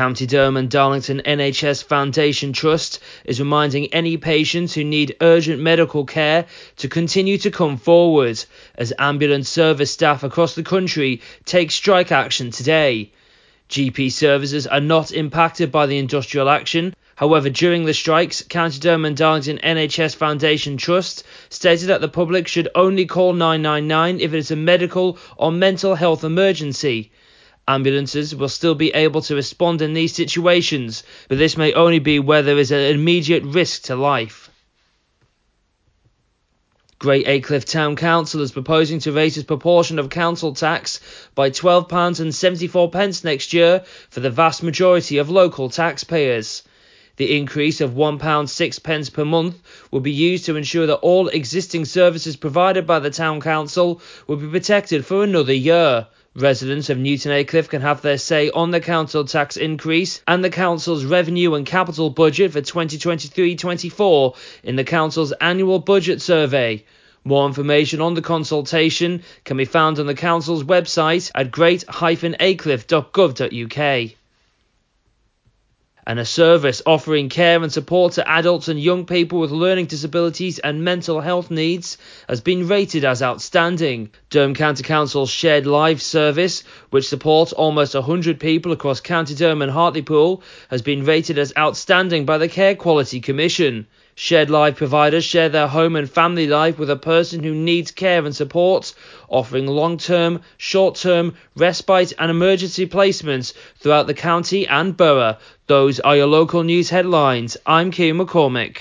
County Durham and Darlington NHS Foundation Trust is reminding any patients who need urgent medical care to continue to come forward as ambulance service staff across the country take strike action today. GP services are not impacted by the industrial action. However, during the strikes, County Durham and Darlington NHS Foundation Trust stated that the public should only call 999 if it is a medical or mental health emergency. Ambulances will still be able to respond in these situations, but this may only be where there is an immediate risk to life. Great Aycliffe Town Council is proposing to raise its proportion of council tax by £12.74 next year for the vast majority of local taxpayers. The increase of £1.06 per month will be used to ensure that all existing services provided by the Town Council will be protected for another year. Residents of Newton Aycliffe can have their say on the council tax increase and the council's revenue and capital budget for 2023-24 in the council's annual budget survey. More information on the consultation can be found on the council's website at great-aycliffe.gov.uk and a service offering care and support to adults and young people with learning disabilities and mental health needs has been rated as outstanding. Durham County Council's Shared Life service, which supports almost 100 people across County Durham and Hartlepool, has been rated as outstanding by the Care Quality Commission. Shared Life providers share their home and family life with a person who needs care and support, offering long term, short term, respite, and emergency placements throughout the county and borough. Those are your local news headlines. I'm Kieran McCormick.